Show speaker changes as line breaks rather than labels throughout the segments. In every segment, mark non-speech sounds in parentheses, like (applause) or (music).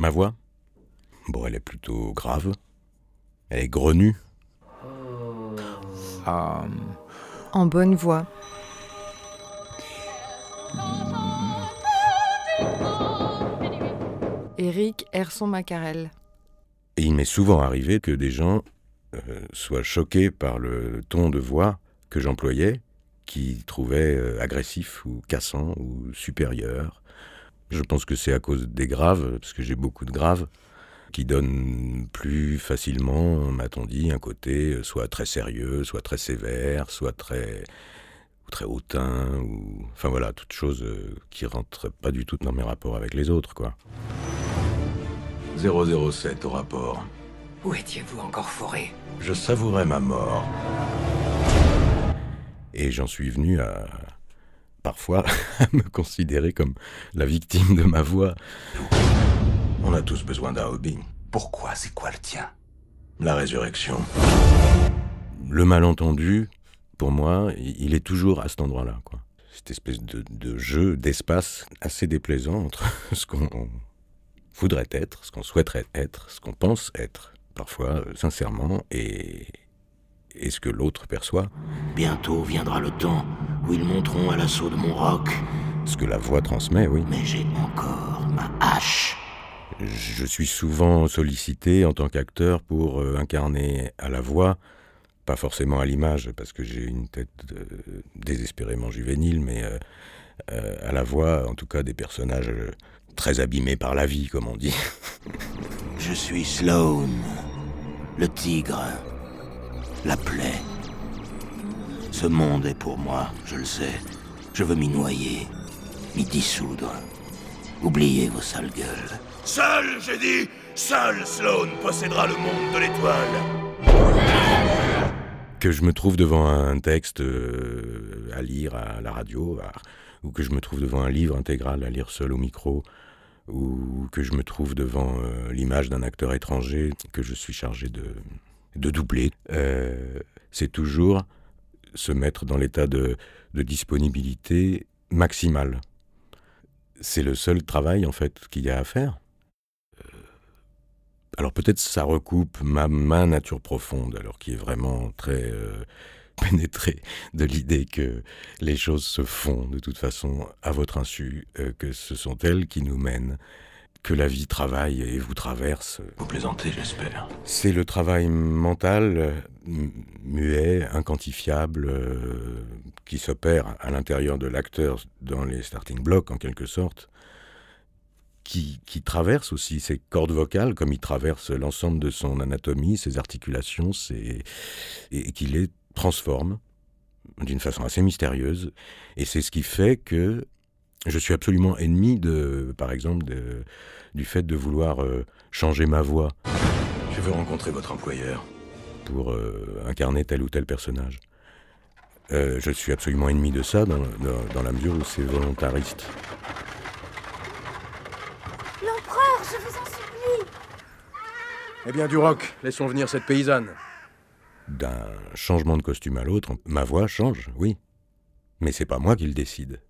Ma voix? Bon, elle est plutôt grave. Elle est grenue.
Euh,
En bonne voix. Eric Herson Macarel.
Et il m'est souvent arrivé que des gens euh, soient choqués par le ton de voix que j'employais, qui trouvaient euh, agressif ou cassant ou supérieur. Je pense que c'est à cause des graves, parce que j'ai beaucoup de graves, qui donnent plus facilement, m'a-t-on dit, un côté euh, soit très sérieux, soit très sévère, soit très ou très hautain, ou enfin voilà, toutes choses euh, qui rentrent pas du tout dans mes rapports avec les autres, quoi.
007 au rapport.
Où étiez-vous encore foré?
Je savourais ma mort.
Et j'en suis venu à parfois (laughs) à me considérer comme la victime de ma voix.
On a tous besoin d'un hobby.
Pourquoi? C'est quoi le tien?
La résurrection.
Le malentendu, pour moi, il est toujours à cet endroit-là. quoi. Cette espèce de, de jeu d'espace assez déplaisant entre (laughs) ce qu'on voudrait être, ce qu'on souhaiterait être, ce qu'on pense être, parfois euh, sincèrement, et, et ce que l'autre perçoit,
Bientôt viendra le temps où ils monteront à l'assaut de mon roc,
ce que la voix transmet, oui.
mais j'ai encore ma hache.
Je suis souvent sollicité en tant qu'acteur pour euh, incarner à la voix, pas forcément à l'image, parce que j'ai une tête euh, désespérément juvénile, mais euh, à la voix, en tout cas, des personnages très abîmés par la vie, comme on dit.
Je suis Sloane, le tigre, la plaie. Ce monde est pour moi, je le sais. Je veux m'y noyer, m'y dissoudre. Oubliez vos sales gueules.
Seul, j'ai dit Seul Sloan possédera le monde de l'étoile.
que je me trouve devant un texte euh, à lire à la radio, à- ou que je me trouve devant un livre intégral à lire seul au micro, ou que je me trouve devant euh, l'image d'un acteur étranger que je suis chargé de, de doubler, euh, c'est toujours se mettre dans l'état de, de disponibilité maximale. C'est le seul travail en fait qu'il y a à faire. Euh, Alors peut-être ça recoupe ma, ma nature profonde, alors qui est vraiment très euh, (laughs) pénétrée de l'idée que les choses se font de toute façon à votre insu, euh, que ce sont elles qui nous mènent, que la vie travaille et vous traverse.
Vous plaisantez, j'espère.
C'est le travail mental, muet, inquantifiable, euh, qui s'opère à l'intérieur de l'acteur dans les starting blocks en quelque sorte, qui, qui traverse aussi ses cordes vocales comme il traverse l'ensemble de son anatomie, ses articulations, et, qui les transforme d'une façon assez mystérieuse. Et c'est ce qui fait que je suis absolument ennemi de, par exemple, du fait de vouloir euh, changer ma voix
Je veux rencontrer votre employeur.
Pour euh, incarner tel ou tel personnage. Euh, je suis absolument ennemi de ça dans, dans- dans la mesure où c'est volontariste.
L'empereur, je vous en supplie
Eh bien, Duroc, laissons venir cette paysanne.
D'un changement de costume à l'autre, ma voix change, oui. Mais c'est pas moi qui le décide.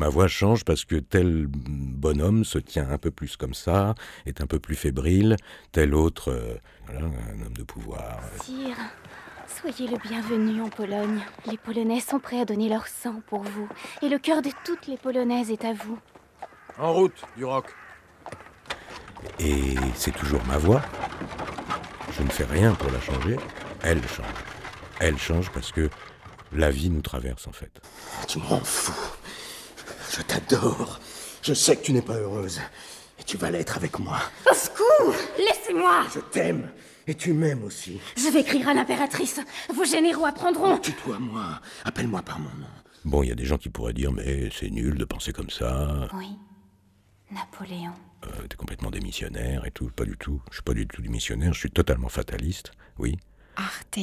Ma voix change parce que tel bonhomme se tient un peu plus comme ça, est un peu plus fébrile, tel autre, euh, voilà, un homme de pouvoir.
Sire, soyez le bienvenu en Pologne. Les Polonais sont prêts à donner leur sang pour vous. Et le cœur de toutes les Polonaises est à vous.
En route, Duroc.
Et c'est toujours ma voix. Je ne fais rien pour la changer. Elle change. Elle change parce que la vie nous traverse en fait.
Tu m'en fous. Je t'adore. Je sais que tu n'es pas heureuse. Et tu vas l'être avec moi.
Au secours Laissez-moi
Je t'aime. Et tu m'aimes aussi.
Je vais écrire à l'impératrice. Vos généraux apprendront.
Tutoie-moi. Appelle-moi par mon nom.
Bon, il y a des gens qui pourraient dire mais c'est nul de penser comme ça.
Oui. Napoléon.
Euh, T'es complètement démissionnaire et tout. Pas du tout. Je suis pas du tout démissionnaire. Je suis totalement fataliste. Oui.
Arte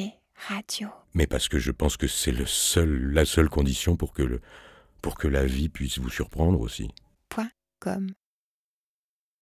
Radio.
Mais parce que je pense que c'est le seul, la seule condition pour que le, pour que la vie puisse vous surprendre aussi.
Point.